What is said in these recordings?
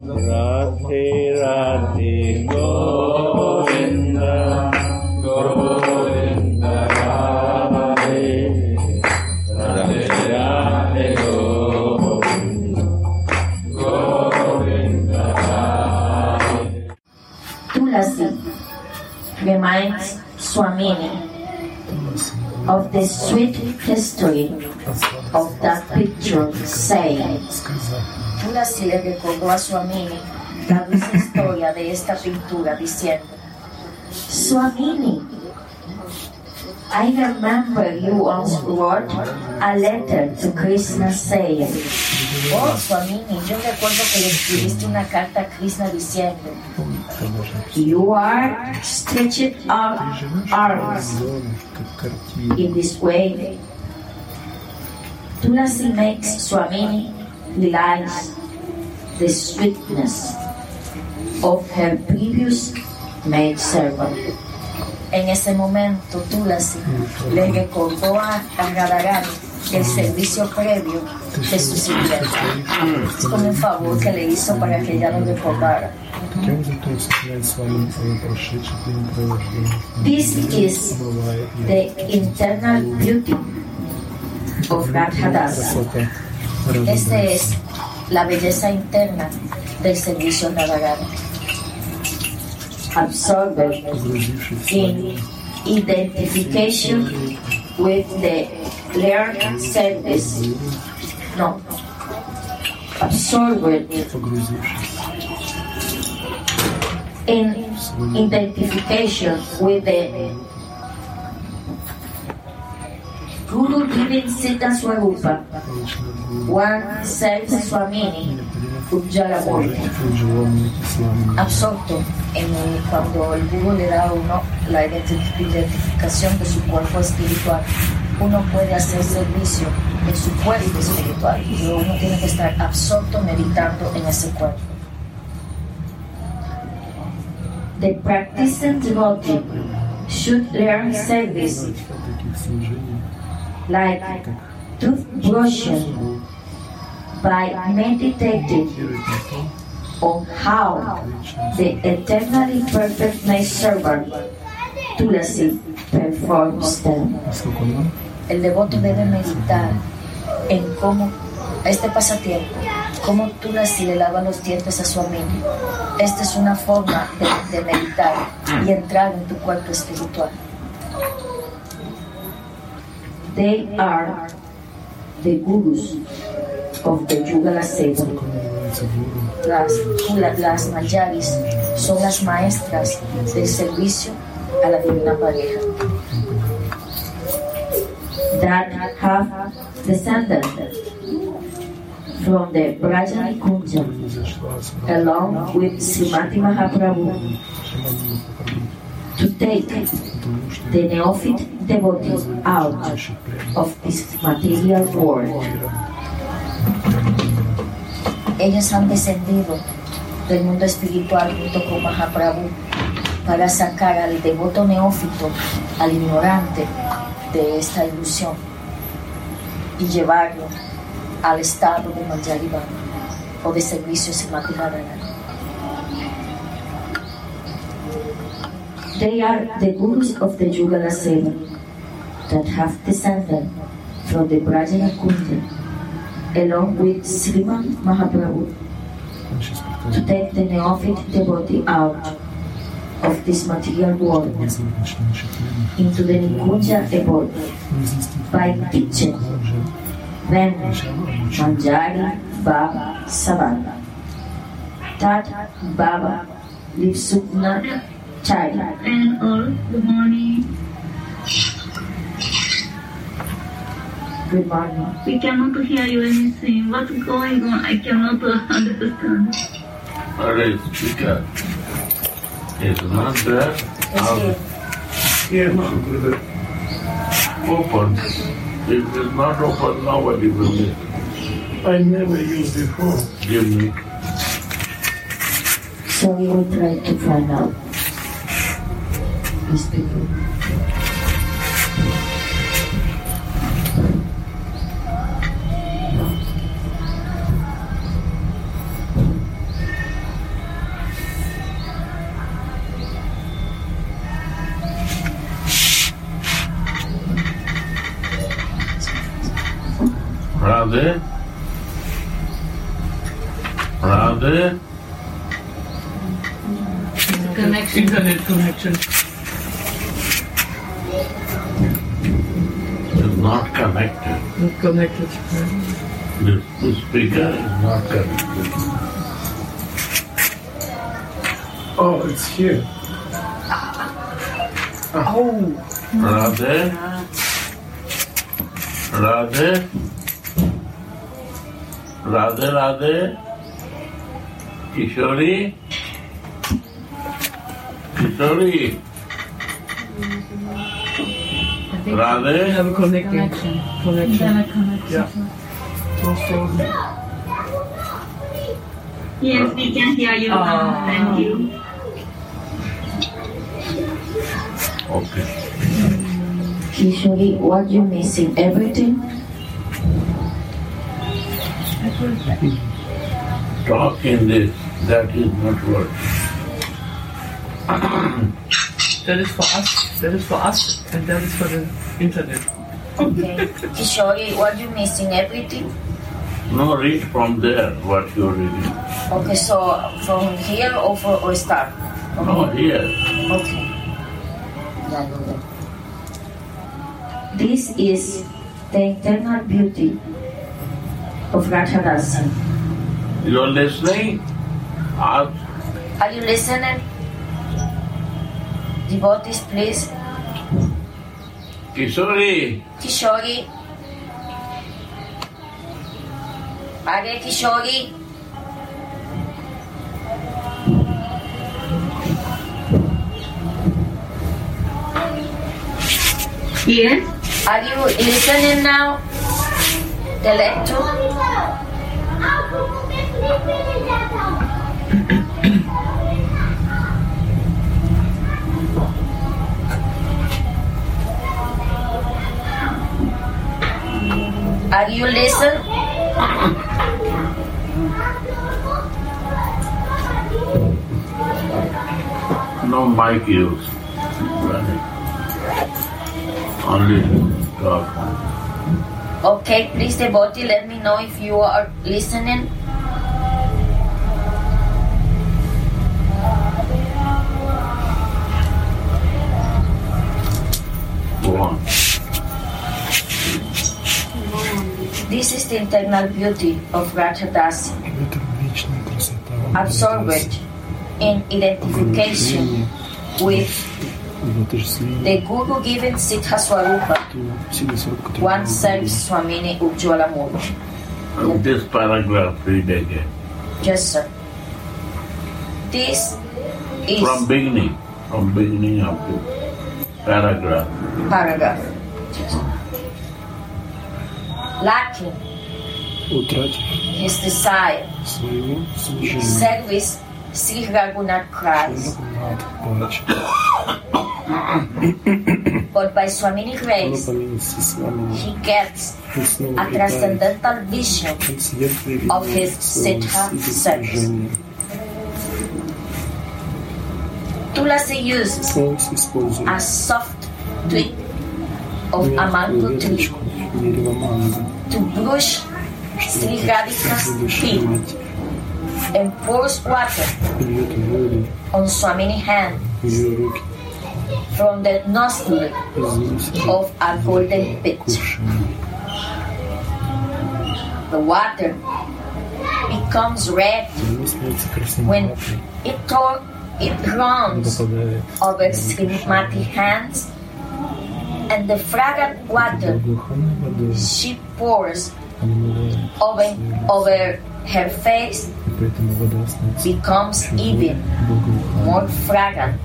राधे Radhe Govind Govind Radhe Radhe Radhe Govind Govind Tulasi reminds Swamini of the sweet history of that picture, saying, Tulasi le recordó a Swamini la dulce historia de esta pintura diciendo, Swamini, I remember you once wrote a letter to Krishna saying, Oh, Swamini, yo recuerdo que le escribiste una carta a Krishna diciendo, You are stretched out arms in this way. Tulasi makes Swamini realize the sweetness of her previous maid servant. En ese momento, Tulasi le recordó a Radharani el servicio previo de su sirvienta. Es como un favor que le hizo para que ella lo recordara. This is the internal beauty of Radhadas. Este es la belleza interna del servicio Navagana. Absorbed in identification with the learned service. No. Absorbed in identification with the Guru Sita Swarupa, One Self Swamini, Ujjala absorto en cuando el Guru le da a uno la identificación de su cuerpo espiritual. Uno puede hacer servicio en su cuerpo espiritual, pero uno tiene que estar absorto meditando en ese cuerpo. The practicing devotee should learn service like toothbrushes by meditating on how the eternally perfect maid servant Tulasi performs them. El devoto debe meditar en cómo este pasatiempo, cómo Tulasi le lava los dientes a su amigo. Esta es una forma de, de meditar y entrar en tu cuerpo espiritual. They are the gurus of the Yugala sect. Las, las Mayaris son las maestras del servicio a la divina pareja. That have descended from the Brajani Kunja along with Srimati Mahaprabhu to take the neophyte devotees out of this material world. Ellos han descendido del mundo espiritual junto con Mahaprabhu para sacar al devoto neófito, al ignorante de esta ilusión y llevarlo al estado de Manjaribana o de servicio Simatiradarana. They are the gurus of the Yuga Seva. that have descended from the Brajayakundi, along with Sriman Mahaprabhu, to take the neophyte devotee out of this material world into the Nikunja abode by teaching them Manjari Baba Savana. That Baba Livsukna Chari. And all, the morning. We cannot hear you anything. What's going on? I cannot understand. Hare Krishna. It's not there. Es Yes, open. If it's not open, nobody will make. I never used before. Give me. So we will try to find out these people. Radhe. Radhe. Connection. Internet connection. not connected. Not connected. The, the speaker is not connected. Oh, it's here. Oh, Radhe. Radhe. Radhe Radhe. Kishori. Kishori. We Radhe. have a connecting connection. Internet connection. Yeah. Yes, we can hear you now. Ah. Thank you. Okay. Kishori, what you missing? Everything? Talk in this. That is not work. That is for us. That is for us, and that is for the internet. Okay. Kishori, what you missing? Everything? No, read from there what you're reading. Okay, so from here or, for, or start? From No, here? here. Okay. Yeah, go there. This is the internal beauty of Rajadasi. You're listening? Ask. Are you listening? Devotees, please. Kishori. Kishori. Are Kishori? Yes. Are you listening now? The lecture? Are you listen? No mic use. Only talk. Okay, please, Devotee, let me know if you are listening. Go. This is the internal beauty of Rajadasi. Absorbed in identification with the Guru given Siddha Swarupa, one serves Swamini Ujjwalamurti. This paragraph, read again. Yes, sir. This is. From beginning, from beginning of the paragraph. Paragraph. Lacking his desire, service Sri Raghunath Christ. but by Swamini grace, he gets a transcendental vision of his Siddha service. Tulasi uses a soft twig of a mango tree to brush Sri Radhika's feet and pours water on Swamini's hands from the nostril of a golden pit, The water becomes red when it, to- it runs over slimy hands and the fragrant water she pours over, over her face becomes even more fragrant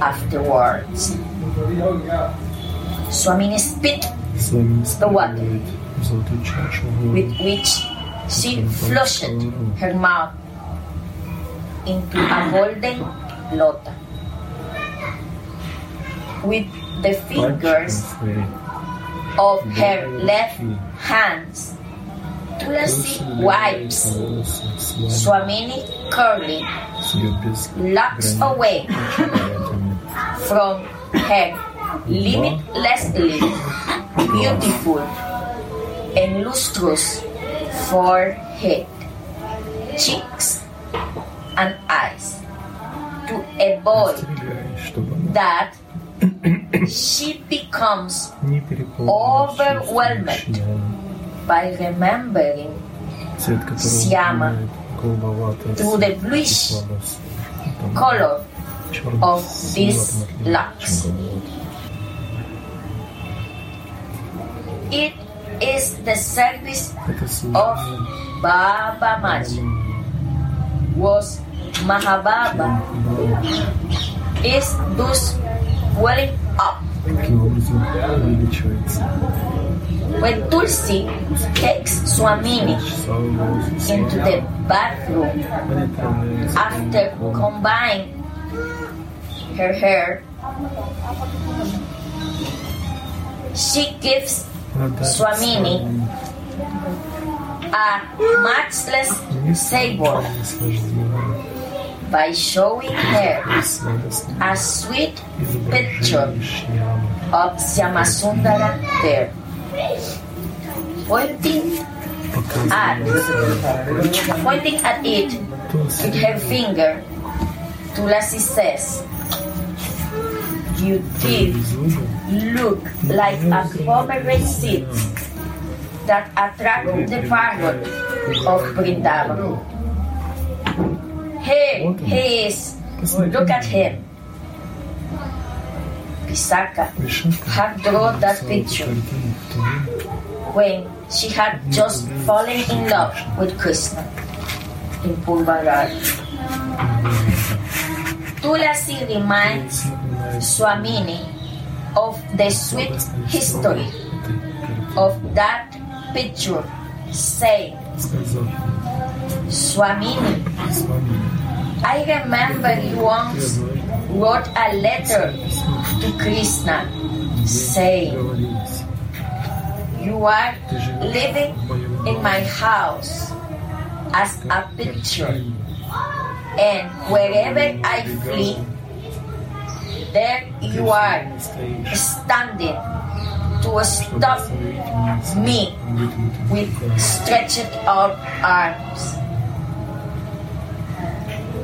afterwards. Swamini spit. The water, with which she flushed her mouth into a golden lota. With the fingers of her left hands, Tulasi wipes. Swamini curly. Locks away from head, limitlessly beautiful. And lustrous forehead, cheeks, and eyes. To a boy that she becomes overwhelmed by remembering Siama through the bluish color of these locks. It is the service of Baba Maji, was Mahababa, is thus welling up. When Tulsi takes Swamini into the bathroom after combining her hair. She gives Swamini a matchless sable by showing her a sweet picture of Syamasundara there, pointing at, pointing at it with her finger, Tulasi says, you did look like a pomegranate seed that attract the parrot of Vrindavan. Here he is. Look at him. Pisaka had drawn that picture when she had just fallen in love with Krishna in Purvaraj. Tulasi reminds Swamini of the sweet history of that picture said, Swamini, I remember you once wrote a letter to Krishna saying, You are living in my house as a picture, and wherever I flee, there you are, standing to stop me with stretched out arms.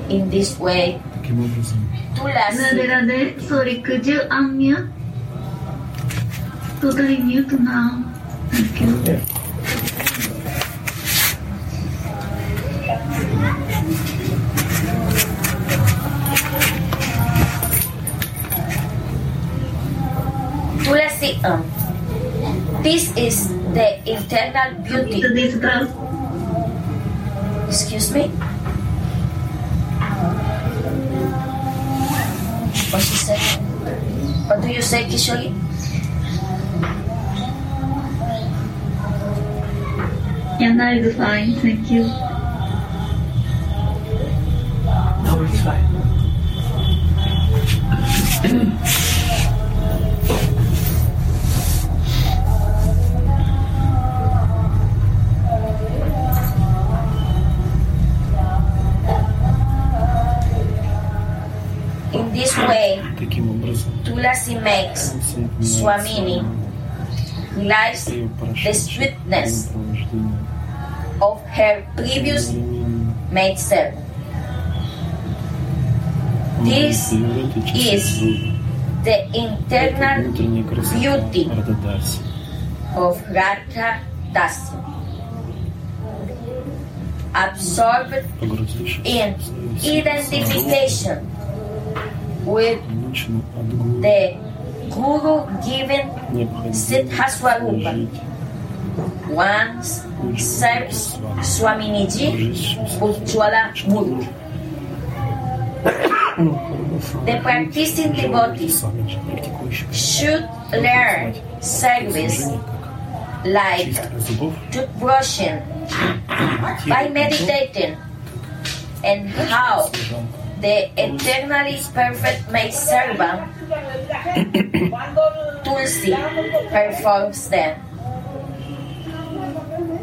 In this way, 나들아들 소리 그저 악면 두드리며 또 나온 학교. This is the internal beauty. So this girl, Excuse me? What she said? What do you say, Kishori? yeah, now it's fine. Thank you. No, it's fine. Tulasi makes Swamini realize the sweetness of her previous maid servant. This is the internal beauty of Radha Dasi, absorbed in identification with the Guru given Siddhaswarupa. Once serves Swaminiji Ujjwala Murti. The practicing devotee should learn service like toothbrushing by meditating and how The Eternally Perfect Maid Servant Tulsi performs them.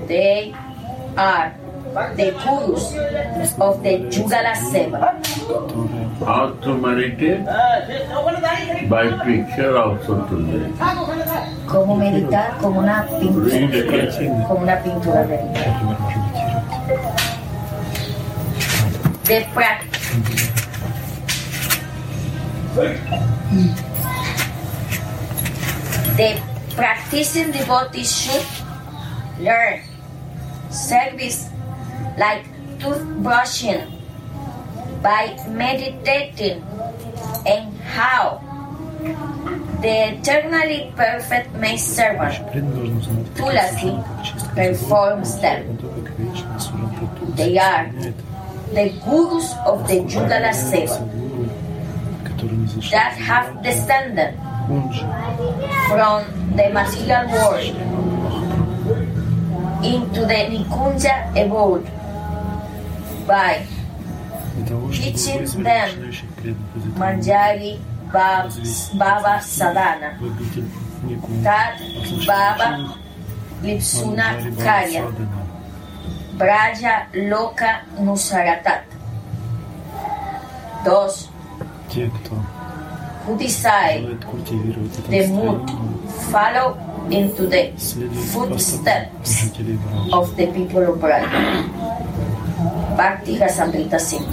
They are the gurus of the Yugala Seva. Automated by picture also today. Cómo meditar como una pintura, como una pintura de The practice. The practicing devotees should learn service like toothbrushing by meditating and how the eternally perfect master servant Tulasi performs them. They are the gurus of the Yugala Seva that have descended from the material world into the Nikunja abode by teaching them Manjari Baba Sadhana, Tad Baba Lipsuna Karya, Braja Loka Nusaratat. Dos. Buddhisai, the moon, follow into the footsteps of the people of Bright. Bhakti Rasamrita Singh.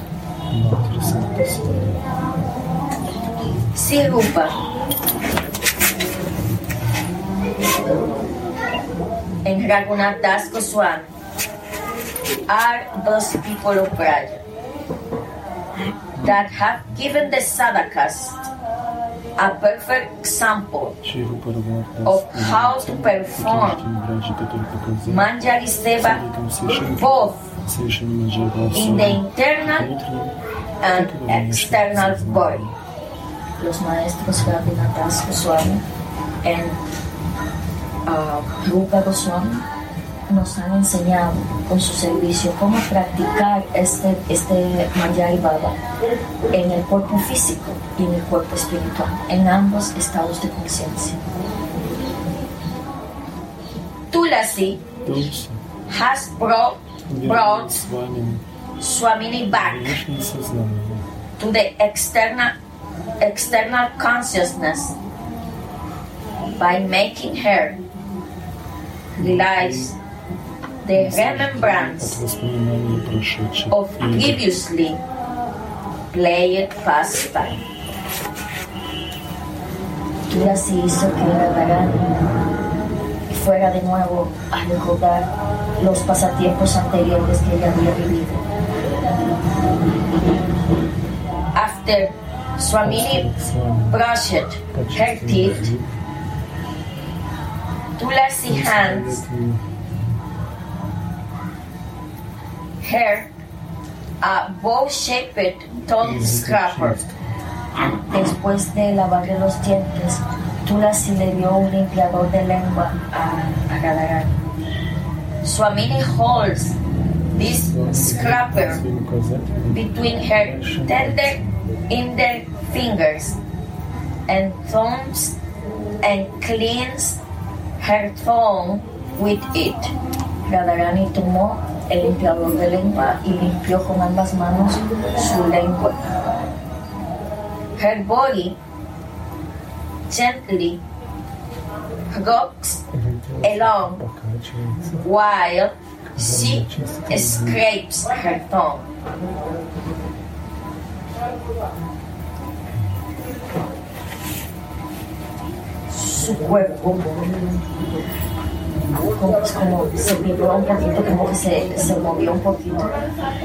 Sirupa. And Raghunath Das Goswami are those people of Braja that have given the sadhakas a perfect example of how to perform. Manjari Seva both in the internal and external body. Los maestros Rabinatas Goswami and uh, Rupa Goswami nos han enseñado con su servicio cómo practicar este, este Maya y Baba en el cuerpo físico y en el cuerpo espiritual, en ambos estados de conciencia. Tulasi has brought, brought Swamini back to the external, external consciousness by making her realize the remembrance of previously played pastime. Kira se hizo que indagaran y fuera de nuevo a recordar los pasatiempos anteriores que ella había vivido. After Swamini brushed her teeth, Tulasi hands hair, a bow-shaped tall scrapper. Después de lavarle los dientes, Tulasi le dio un limpiador de lengua a, a Galagar. Swamini holds this scraper between her tender index fingers and thumbs and cleans her tongue with it. Radharani tomó el limpiador de lengua y limpió con ambas manos su lengua. Her body gently rocks along while she scrapes her tongue. Su cuerpo como, como se vibró un poquito, como que se, se movió un poquito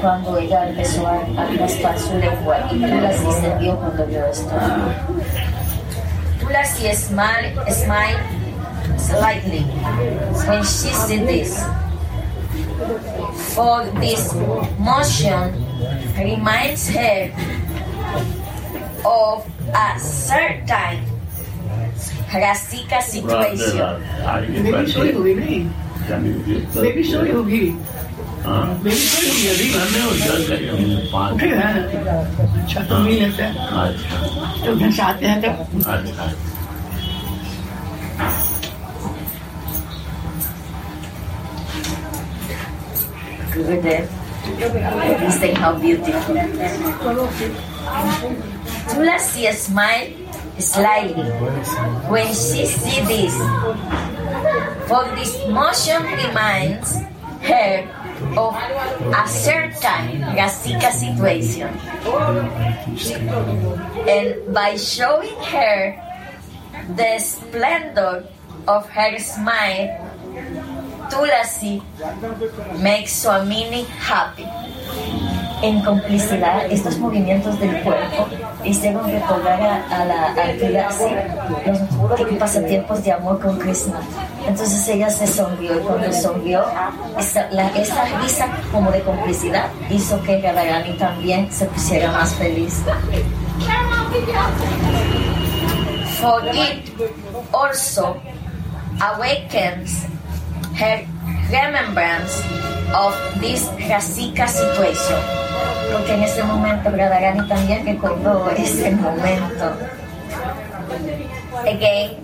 cuando ella empezó a, a raspar su lengua y Tulasi se vio cuando vio esto. Slightly when she said this. For this motion reminds her of a certain Rasika situation. Maybe show you, maybe. Can you give the- Maybe show you, maybe. हाँ? Maybe show you, maybe. मैंने उधर कहीं हमने पाँच ठीक है अच्छा तो मिल लेते हैं अच्छा तो उधर से आते हैं तो अच्छा included. Listen how beautiful. Tulasi smiled slightly when she see this. For this motion reminds her of a certain Rasika situation. And by showing her the splendor of her smile, Tulasi makes Swamini happy. En complicidad, estos movimientos del cuerpo hicieron recordar a, a la a Tulasi los pasatiempos de amor con Krishna. Entonces ella se sonrió y cuando sonrió, esa, la, esa risa como de complicidad hizo que Radharani también se pusiera más feliz. For it also awakens her remembrance of this Rasika situation. Porque en ese momento Radharani también recordó ese momento. Again,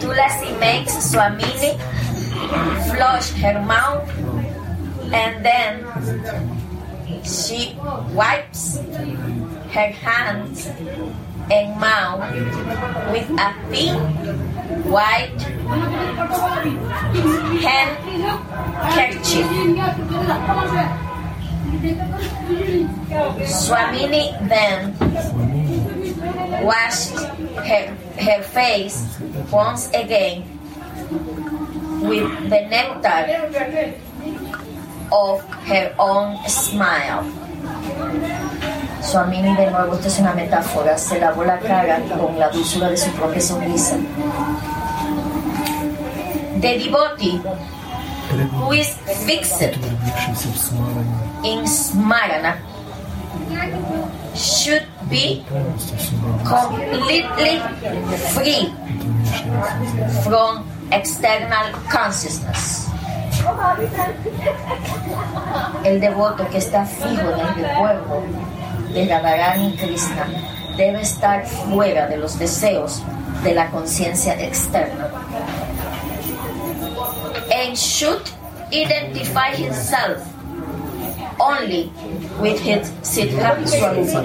Tulasi makes Swamini flush her mouth and then she wipes her hands and mouth with a thin white handkerchief. Swamini then washed her, her face once again with the nectar of her own smile. Suamini de nuevo, esto es una metáfora, se lavó la cara con la dulzura de su propia sonrisa. De Divoti, is fixed in Smarana, should be completely free from external consciousness. El devoto que está fijo en el cuerpo de Radharani Krishna debe estar fuera de los deseos de la conciencia externa. And should identify himself only with his Siddhartha Swarupa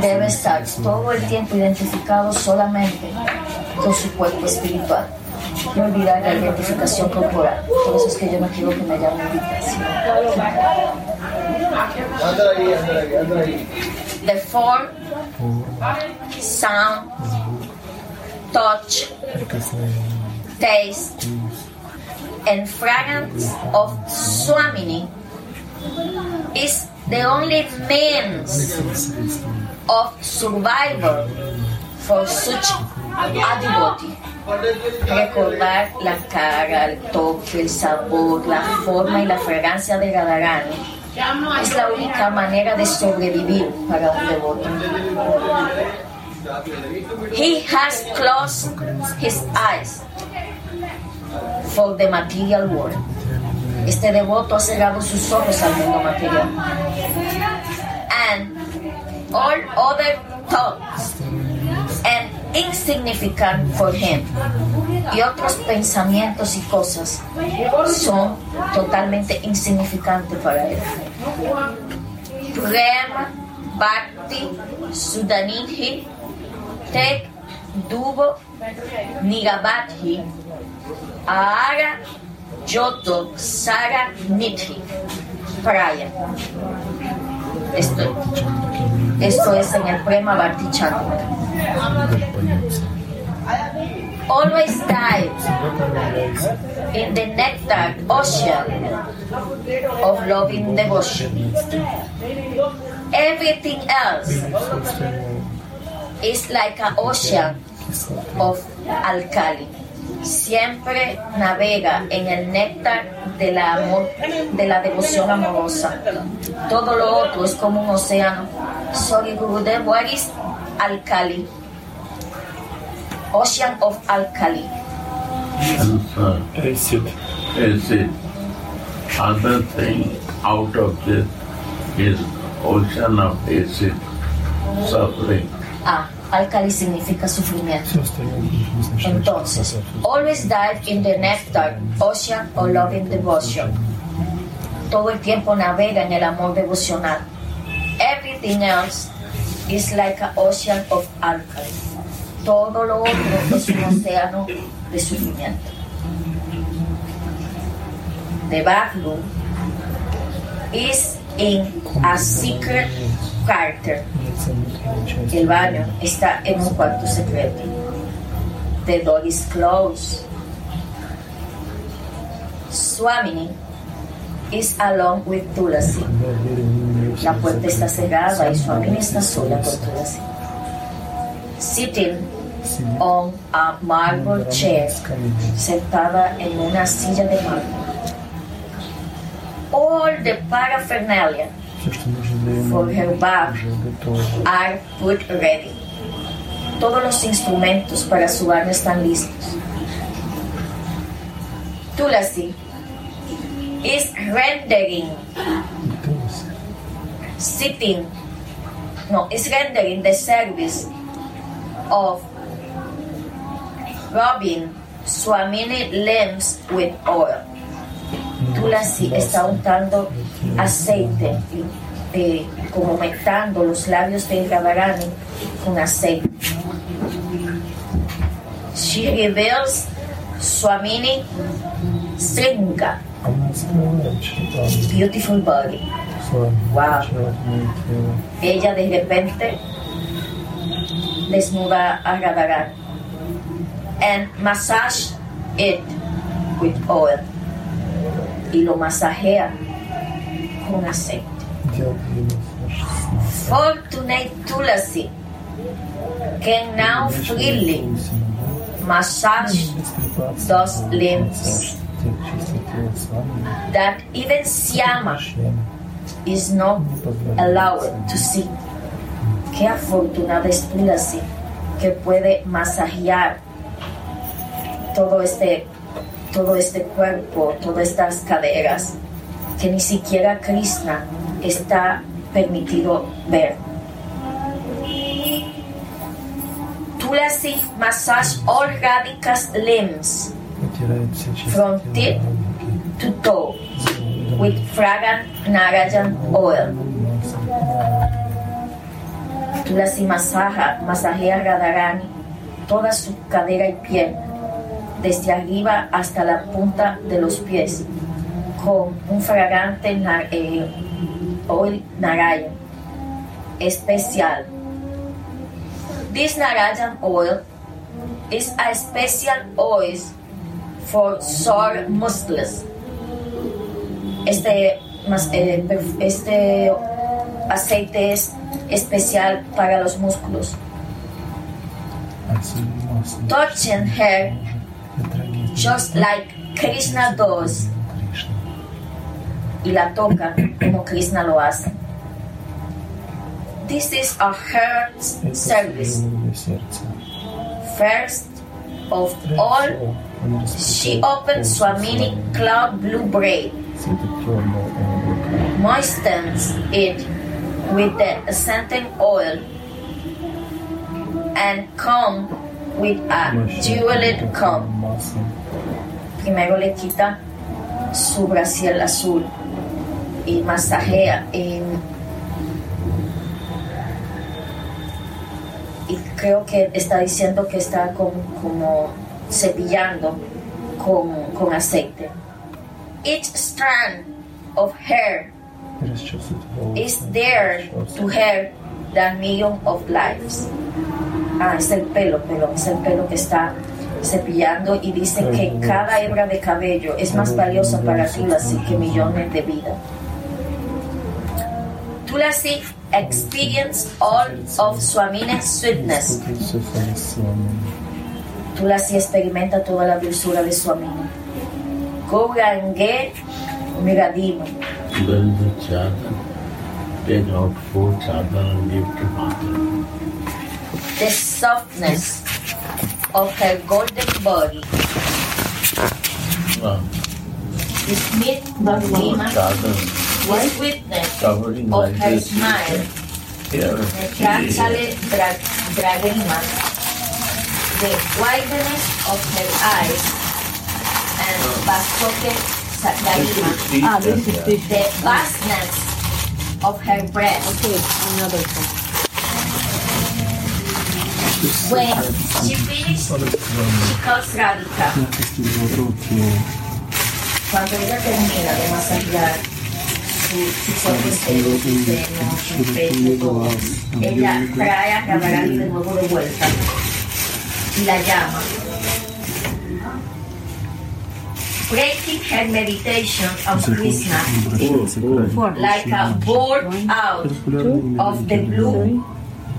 debe estar todo el tiempo identificado solamente con su cuerpo espiritual. no olvidar la identificación corporal. Por eso es que yo no quiero que me llamen The form, sound, touch, taste, and fragrance of Swamini is the only means of survival for such a devotee. Recordar la cara, el toque, el sabor, la forma y la fragancia de Radharani es la única manera de sobrevivir para un devoto. He has closed his eyes for the material world. Este devoto ha cerrado sus ojos al mundo material. And all other thoughts and insignificant for him. Y otros pensamientos y cosas son totalmente insignificantes para él. Prema, Bhakti, Sudanidhi, Tek, Dubo, Nigabadhi, Ahara, Yoto, Sara, Nidhi, Praya. Esto, Esto es en el Prema Chakra. Always dive in the nectar ocean of loving devotion. Everything else is like an ocean of alkali. Siempre navega en el néctar de la, amor, de la devoción amorosa. Todo lo otro es como un océano. Sorry, Gurudev, what is alkali? Ocean of alkali. Answer. Acid. Is it other thing out of this is ocean of acid suffering. Ah, Alkali significa sufrimiento. Entonces, always dive in the nectar, ocean of loving devotion. Todo el tiempo navega en el amor devocional. Everything else is like an ocean of alkali. Todo lo otro es un océano de sufrimiento. The Baglu is in a secret character el baño está en un cuarto secreto. The door is closed. Swamini is alone with Tulasi. La puerta está cerrada y Swamini está sola con Tulasi. Sitting on a marble chair, sentada en una silla de mármol. All the paraphernalia For her bath, are put ready. Todos los instrumentos para su barrio están listos. Tulasi is rendering, sitting, no, is rendering the service of rubbing Swamini limbs with oil. Tulasi está untando aceite, eh, como metando los labios de Radharani con aceite. She reveals Swamini Sringa. Beautiful body. Wow. Ella de repente desnuda a Radharani. And massage it with oil. Y lo masajea con. Fortunate Tulasi, can now freely massage those limbs. That even Siama is not allowed to see. Qué afortunada es Tulasi que puede masajear todo este, todo este cuerpo, todas estas caderas que ni siquiera Krishna está permitido ver. Tulasi massage all Radhika's limbs From tip to toe with fragrant Narayan oil. Tulasi masaja, masajea Radharani toda su cadera y piel, desde arriba hasta la punta de los pies, con un fragante na- eh, oil Narayan especial. This Narayan oil is a special oil for sore muscles. Este, eh, este aceite es especial para los músculos. Touching her just like Krishna does y la toca como Krishna lo hace. This is a heart service. First of all, she opened Swamini cloud blue braid, moistens it with the scented oil, and comb with a jeweled comb. Primero le quita su brasier azul y masajea en y creo que está diciendo que está con- como cepillando con, con aceite. Each strand of hair is there to her the million of lives. Ah, es el pelo, pero es el pelo que está cepillando y dice que cada hebra de cabello es más valiosa para Tulasi que millones de vidas. Tulasi experienced all of Swamini's sweetness. Tulasi experimenta toda la dulzura de Swamini. Gourange Miradima. The softness of her golden body the smith four Bhagavima, chadar the sweetness of like her this. smile, Here. Rachale Dragrimas, the wideness of her eyes, and Baskoke Sa- Ah, this is. The vastness of her breast. Okay, another one. When she finished, she calls Radhika. Cuando ella termina de masajear ella trae a Radharani de nuevo de vuelta y la llama. Breaking her meditation of Krishna like a bolt out of the blue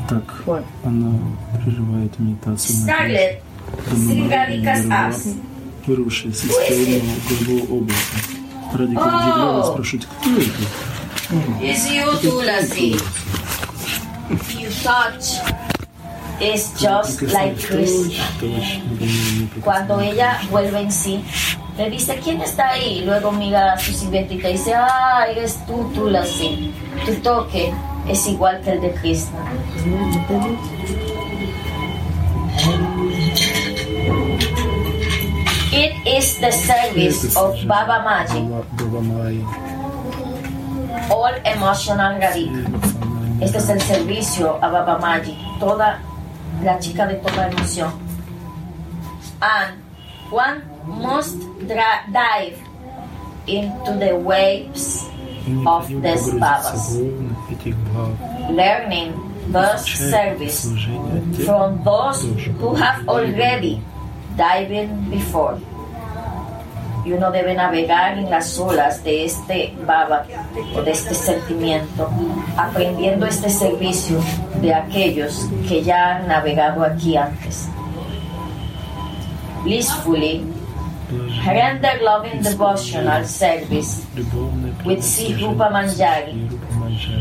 Так, она прерывает медитацию на starlet Sri Radhika's ass. вырвавшееся из темного голубого облака. Радика удивленно спрашивает, кто это? It's you, Tulasi. You touch is just like Krishna. Товарищ Нагамин не Cuando ella vuelve en sí, le dice, ¿quién está ahí? Luego mira a su sirviente y te dice, ah, eres tú, Tulasi. Tu toque es igual que el de Krishna. It is the service of Baba Magic. All emotional Radita. Este es el servicio a Baba Magic, toda la chica de toda emoción. And one must dive into the waves of these Babas, learning thus service from those who have already diving before. Y uno debe navegar en las olas de este baba o de este sentimiento, aprendiendo este servicio de aquellos que ya han navegado aquí antes. Blissfully, render loving devotional service with Sri Rupa Manjari,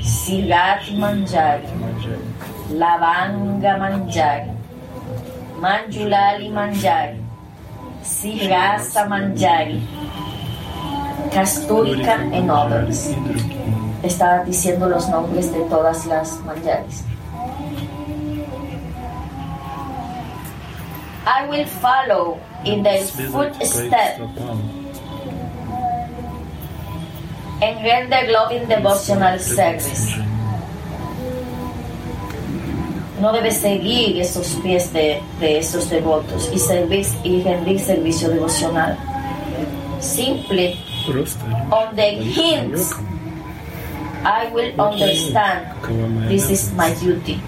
Sri Manjari, Lavanga Manjari. Manjulali Manjari, Sirasa Manjari, Kastúrica en obras. Estaba diciendo los nombres de todas las Manjaris. I will follow in the footsteps and render loving devotional service no debes seguir esos pies de, de esos devotos y, servir, y rendir servicio devocional. Simply, on the hints, I will understand this is my duty.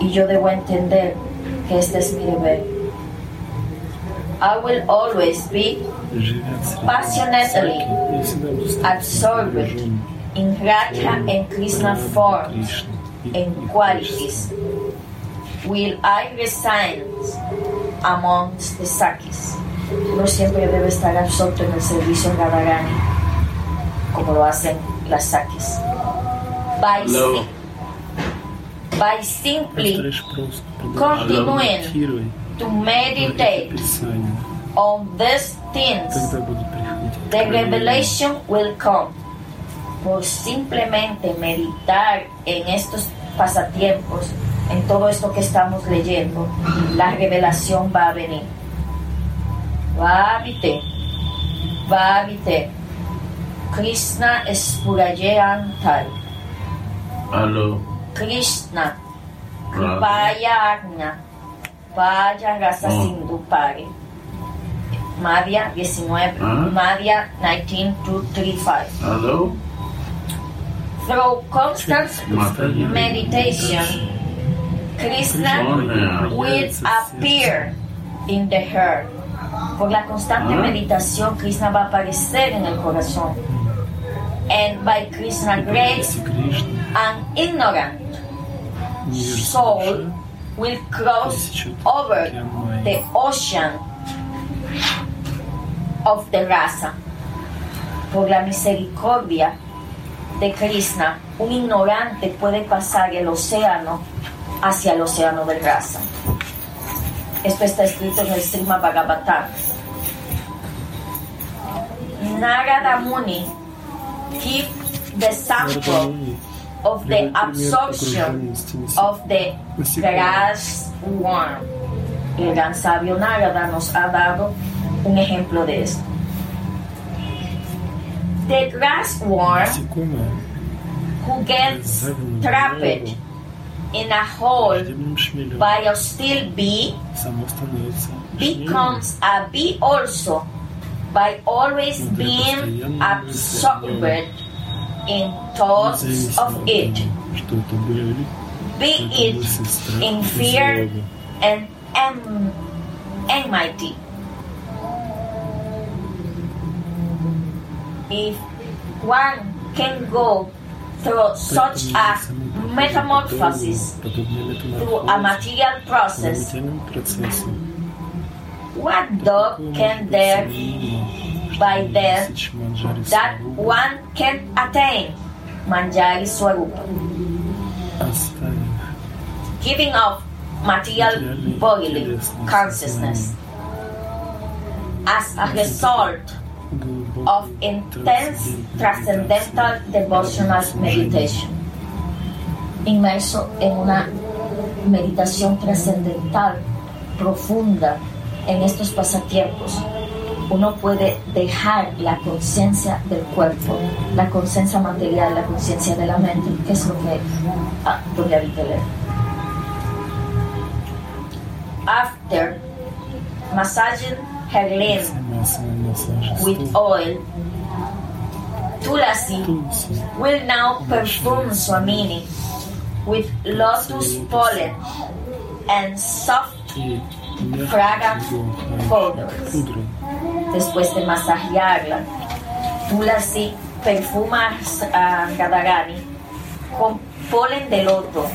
Y yo debo entender que este es mi deber. I will always be passionately absorbed in Radha and Krishna forms inquiries will I resign amongst the Sakis. Uno siempre debe estar absorto en el servicio en Radharani, como lo hacen las Sakis. By, no. by simply continuing to meditate on these things, the revelation will come. Por simplemente meditar en estos pasatiempos, en todo esto que estamos leyendo, la revelación va a venir. Vavite, Vavite, Krishna Spurayantal, Aló. Krishna. Vaya Agna, Vaya Rasa Oh. Sindhu Pari. Madhya 19, Ah. Madhya 19235. Aló. Through constant meditation, Krishna will appear in the heart. Por la constante meditación, Krishna va a aparecer en el corazón. And by Krishna grace, an ignorant soul will cross over the ocean of the rasa. Por la misericordia, de Krishna, un ignorante puede pasar el océano hacia el océano del raza. Esto está escrito en el Srimad Bhagavatam. Narada Muni give the sample of the absorption of the grass worm. El gran sabio Narada nos ha dado un ejemplo de esto. The grass worm who gets trapped in a hole by a steel bee becomes a bee also by always being absorbed in thoughts of it, be it in fear and enmity. If one can go through such a metamorphosis through a material process, what dog can there by there that one can attain Manjari Swarupa? Giving up material bodily consciousness. As a result, of intense transcendental devotional meditation. Inmerso en una meditación trascendental profunda en estos pasatiempos, uno puede dejar la conciencia del cuerpo, la conciencia material, la conciencia de la mente, que es lo que ah, donde. After massaging her leg with oil, Tulasi will now perfume Swamini with lotus pollen and soft fragrant powders. Después de masajearla, Tulasi perfuma a Radharani con polen de loto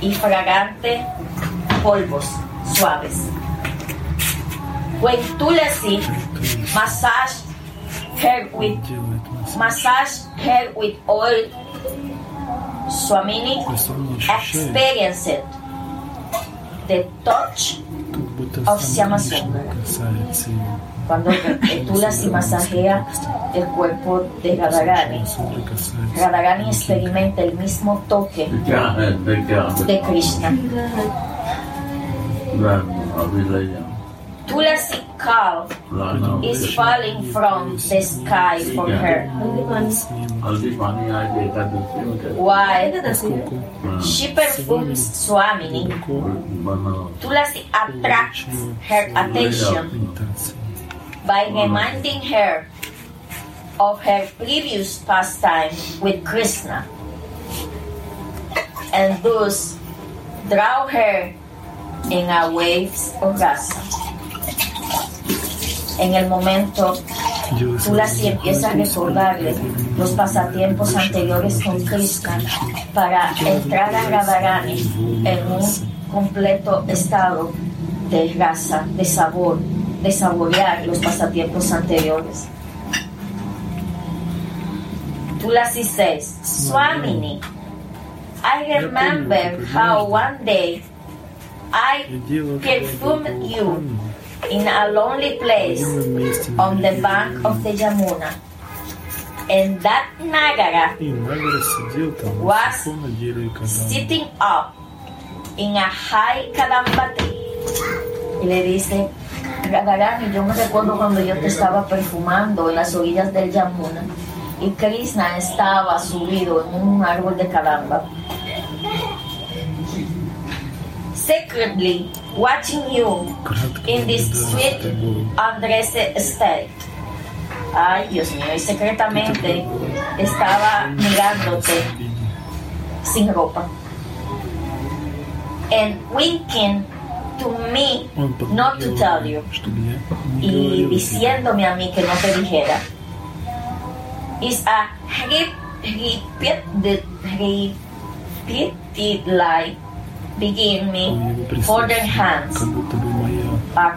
y fragante polvos suaves with tulsi massage her with massage her with oil swamini experienced the touch of Sunga cuando Tulasi masajea el cuerpo de Radharani. Radharani experimenta el mismo toque de Krishna. Tulasi cow is falling from the sky for her. Why? she perfumes Swamini, Tulasi attracts her attention by reminding her of her previous pastime with Krishna and thus draw her in a wave's orgasm. en el momento tú las empiezas a recordarle los pasatiempos anteriores con Krishna para entrar a Radharani en un completo estado de raza, de sabor, de saborear los pasatiempos anteriores. Tú las dices, Swamini, I remember how one day I perfumed you in a lonely place on the bank of the Yamuna. And that Nagara was sitting up in a high Kadamba Y le dice, Gagarani, yo me recuerdo cuando yo te estaba perfumando en las orillas del Yamuna y Krishna estaba subido en un árbol de Kadamba secretly watching you in this sweet, undressed state. Ay, Dios mío, y secretamente estaba mirándote sin ropa. And winking to me not to tell you. Y diciéndome a mí que no te dijera. Is a repeated, repeated lie Begin me, folded hands,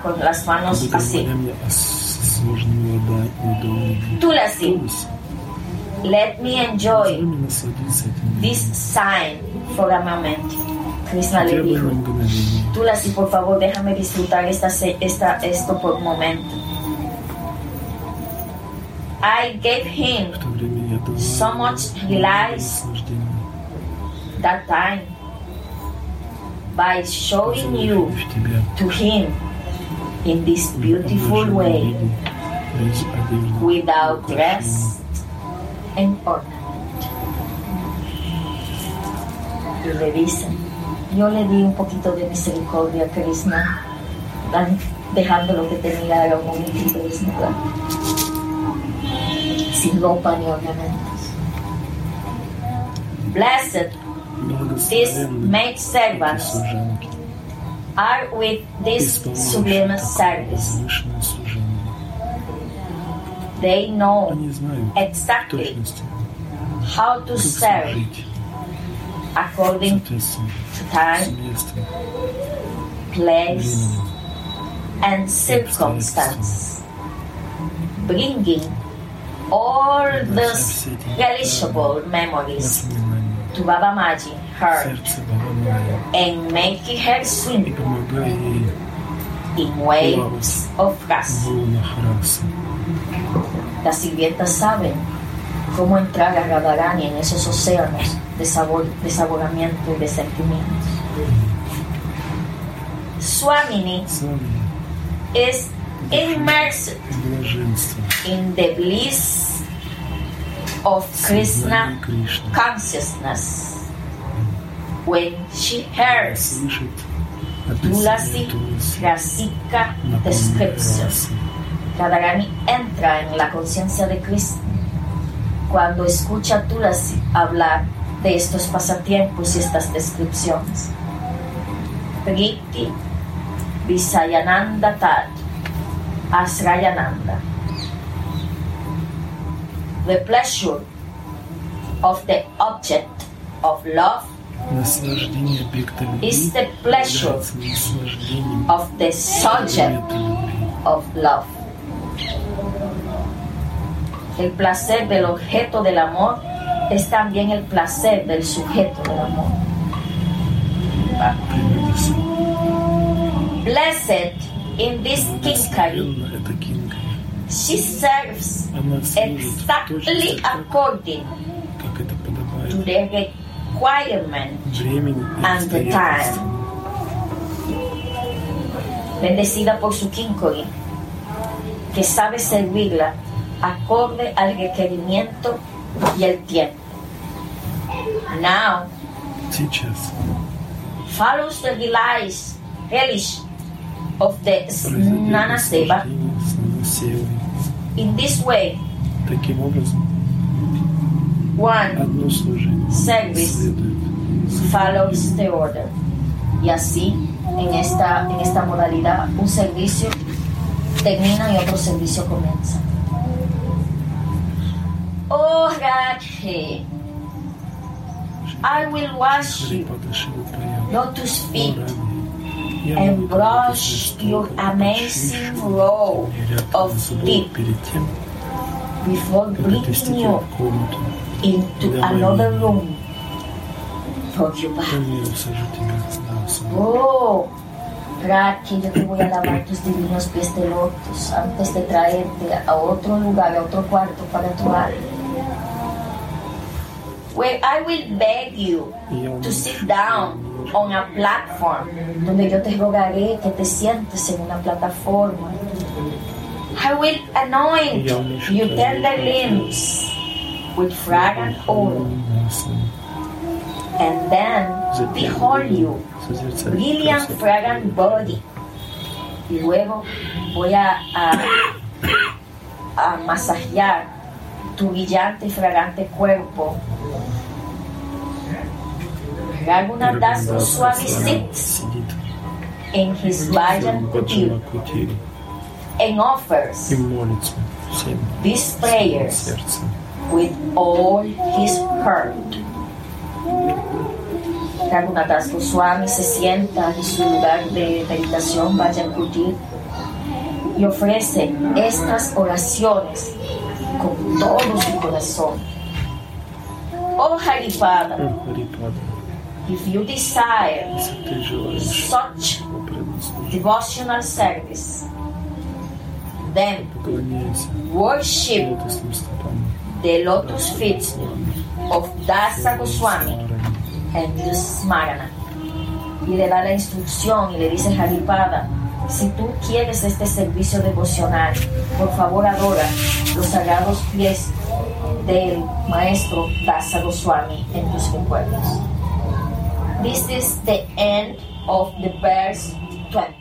con las manos así. Tulasi, let me enjoy this sign for a moment. Krishna le dijo, Tulasi, por favor, déjame disfrutar esta, esta, esto por un momento. I gave him so much delight that time by showing you to Him in this beautiful way without rest and ornament. Y le dicen, yo le di un poquito de misericordia a Krishna, dejando lo que tenía era un momentito de sin ropa ni. Blessed These maid servants are with this sublime service. They know exactly how to serve according to time, place, and circumstance, bringing all those relishable memories to Baba Maji Heart and making her sing in waves of gas. Las sirvientas saben cómo entrar a Radharani en esos océanos de sabor, de saboramiento y de sentimientos. Swamini is immersed in the bliss of Krishna consciousness. When she hears Tulasi Rasika descriptions, Radharani entra en la conciencia de Krishna. Cuando escucha Tulasi hablar de estos pasatiempos y estas descripciones, Priti Visayananda Tat, Asrayananda. the pleasure of the object of love is the pleasure of the subject of love. El placer del objeto del amor es también el placer del sujeto del amor. Blessed in this Kinkari she serves exactly according to the requirement and the time. Bendecida por su Kinkori, que sabe servirla acorde al requerimiento y el tiempo. Now, teachers. Follows the relish of the Nanaseva Nana Seva. наслаждение с Нанасевой. In this way, Таким образом, one одно служение service следует follows the order. Y así, en esta, en esta modalidad, un servicio termina y otro servicio comienza. Oh, Radhe, I will wash you, Харипада Шива поет. and brush your amazing row of deep before bringing you into another room for your bath. Oh, para que yo te voy a lavar tus divinos pies de lotus antes de traerte a otro lugar, a otro cuarto para tu alma. Where I will beg you to sit down. on a platform, donde yo te rogaré que te sientes en una plataforma. I will anoint your tender limbs with fragrant oil, and then behold you, brilliant fragrant body. Y luego voy a, a, a masajear tu brillante y fragante cuerpo Raghunatha Swami sits in his Vajan Kutir and offers. These prayers with all his heart. Raghunatha Swami se sienta en su lugar de meditación Vajan Kutir y ofrece estas oraciones con todo su corazón. Oh Haripada, oh, If you desire such devotional service, then worship the lotus feet of Dasa Goswami and Smarana. Y le da la instrucción y le dice Haripada, si tú quieres este servicio devocional, por favor adora los sagrados pies del maestro Dasa Goswami en tus recuerdos. This is the end of the verse 20.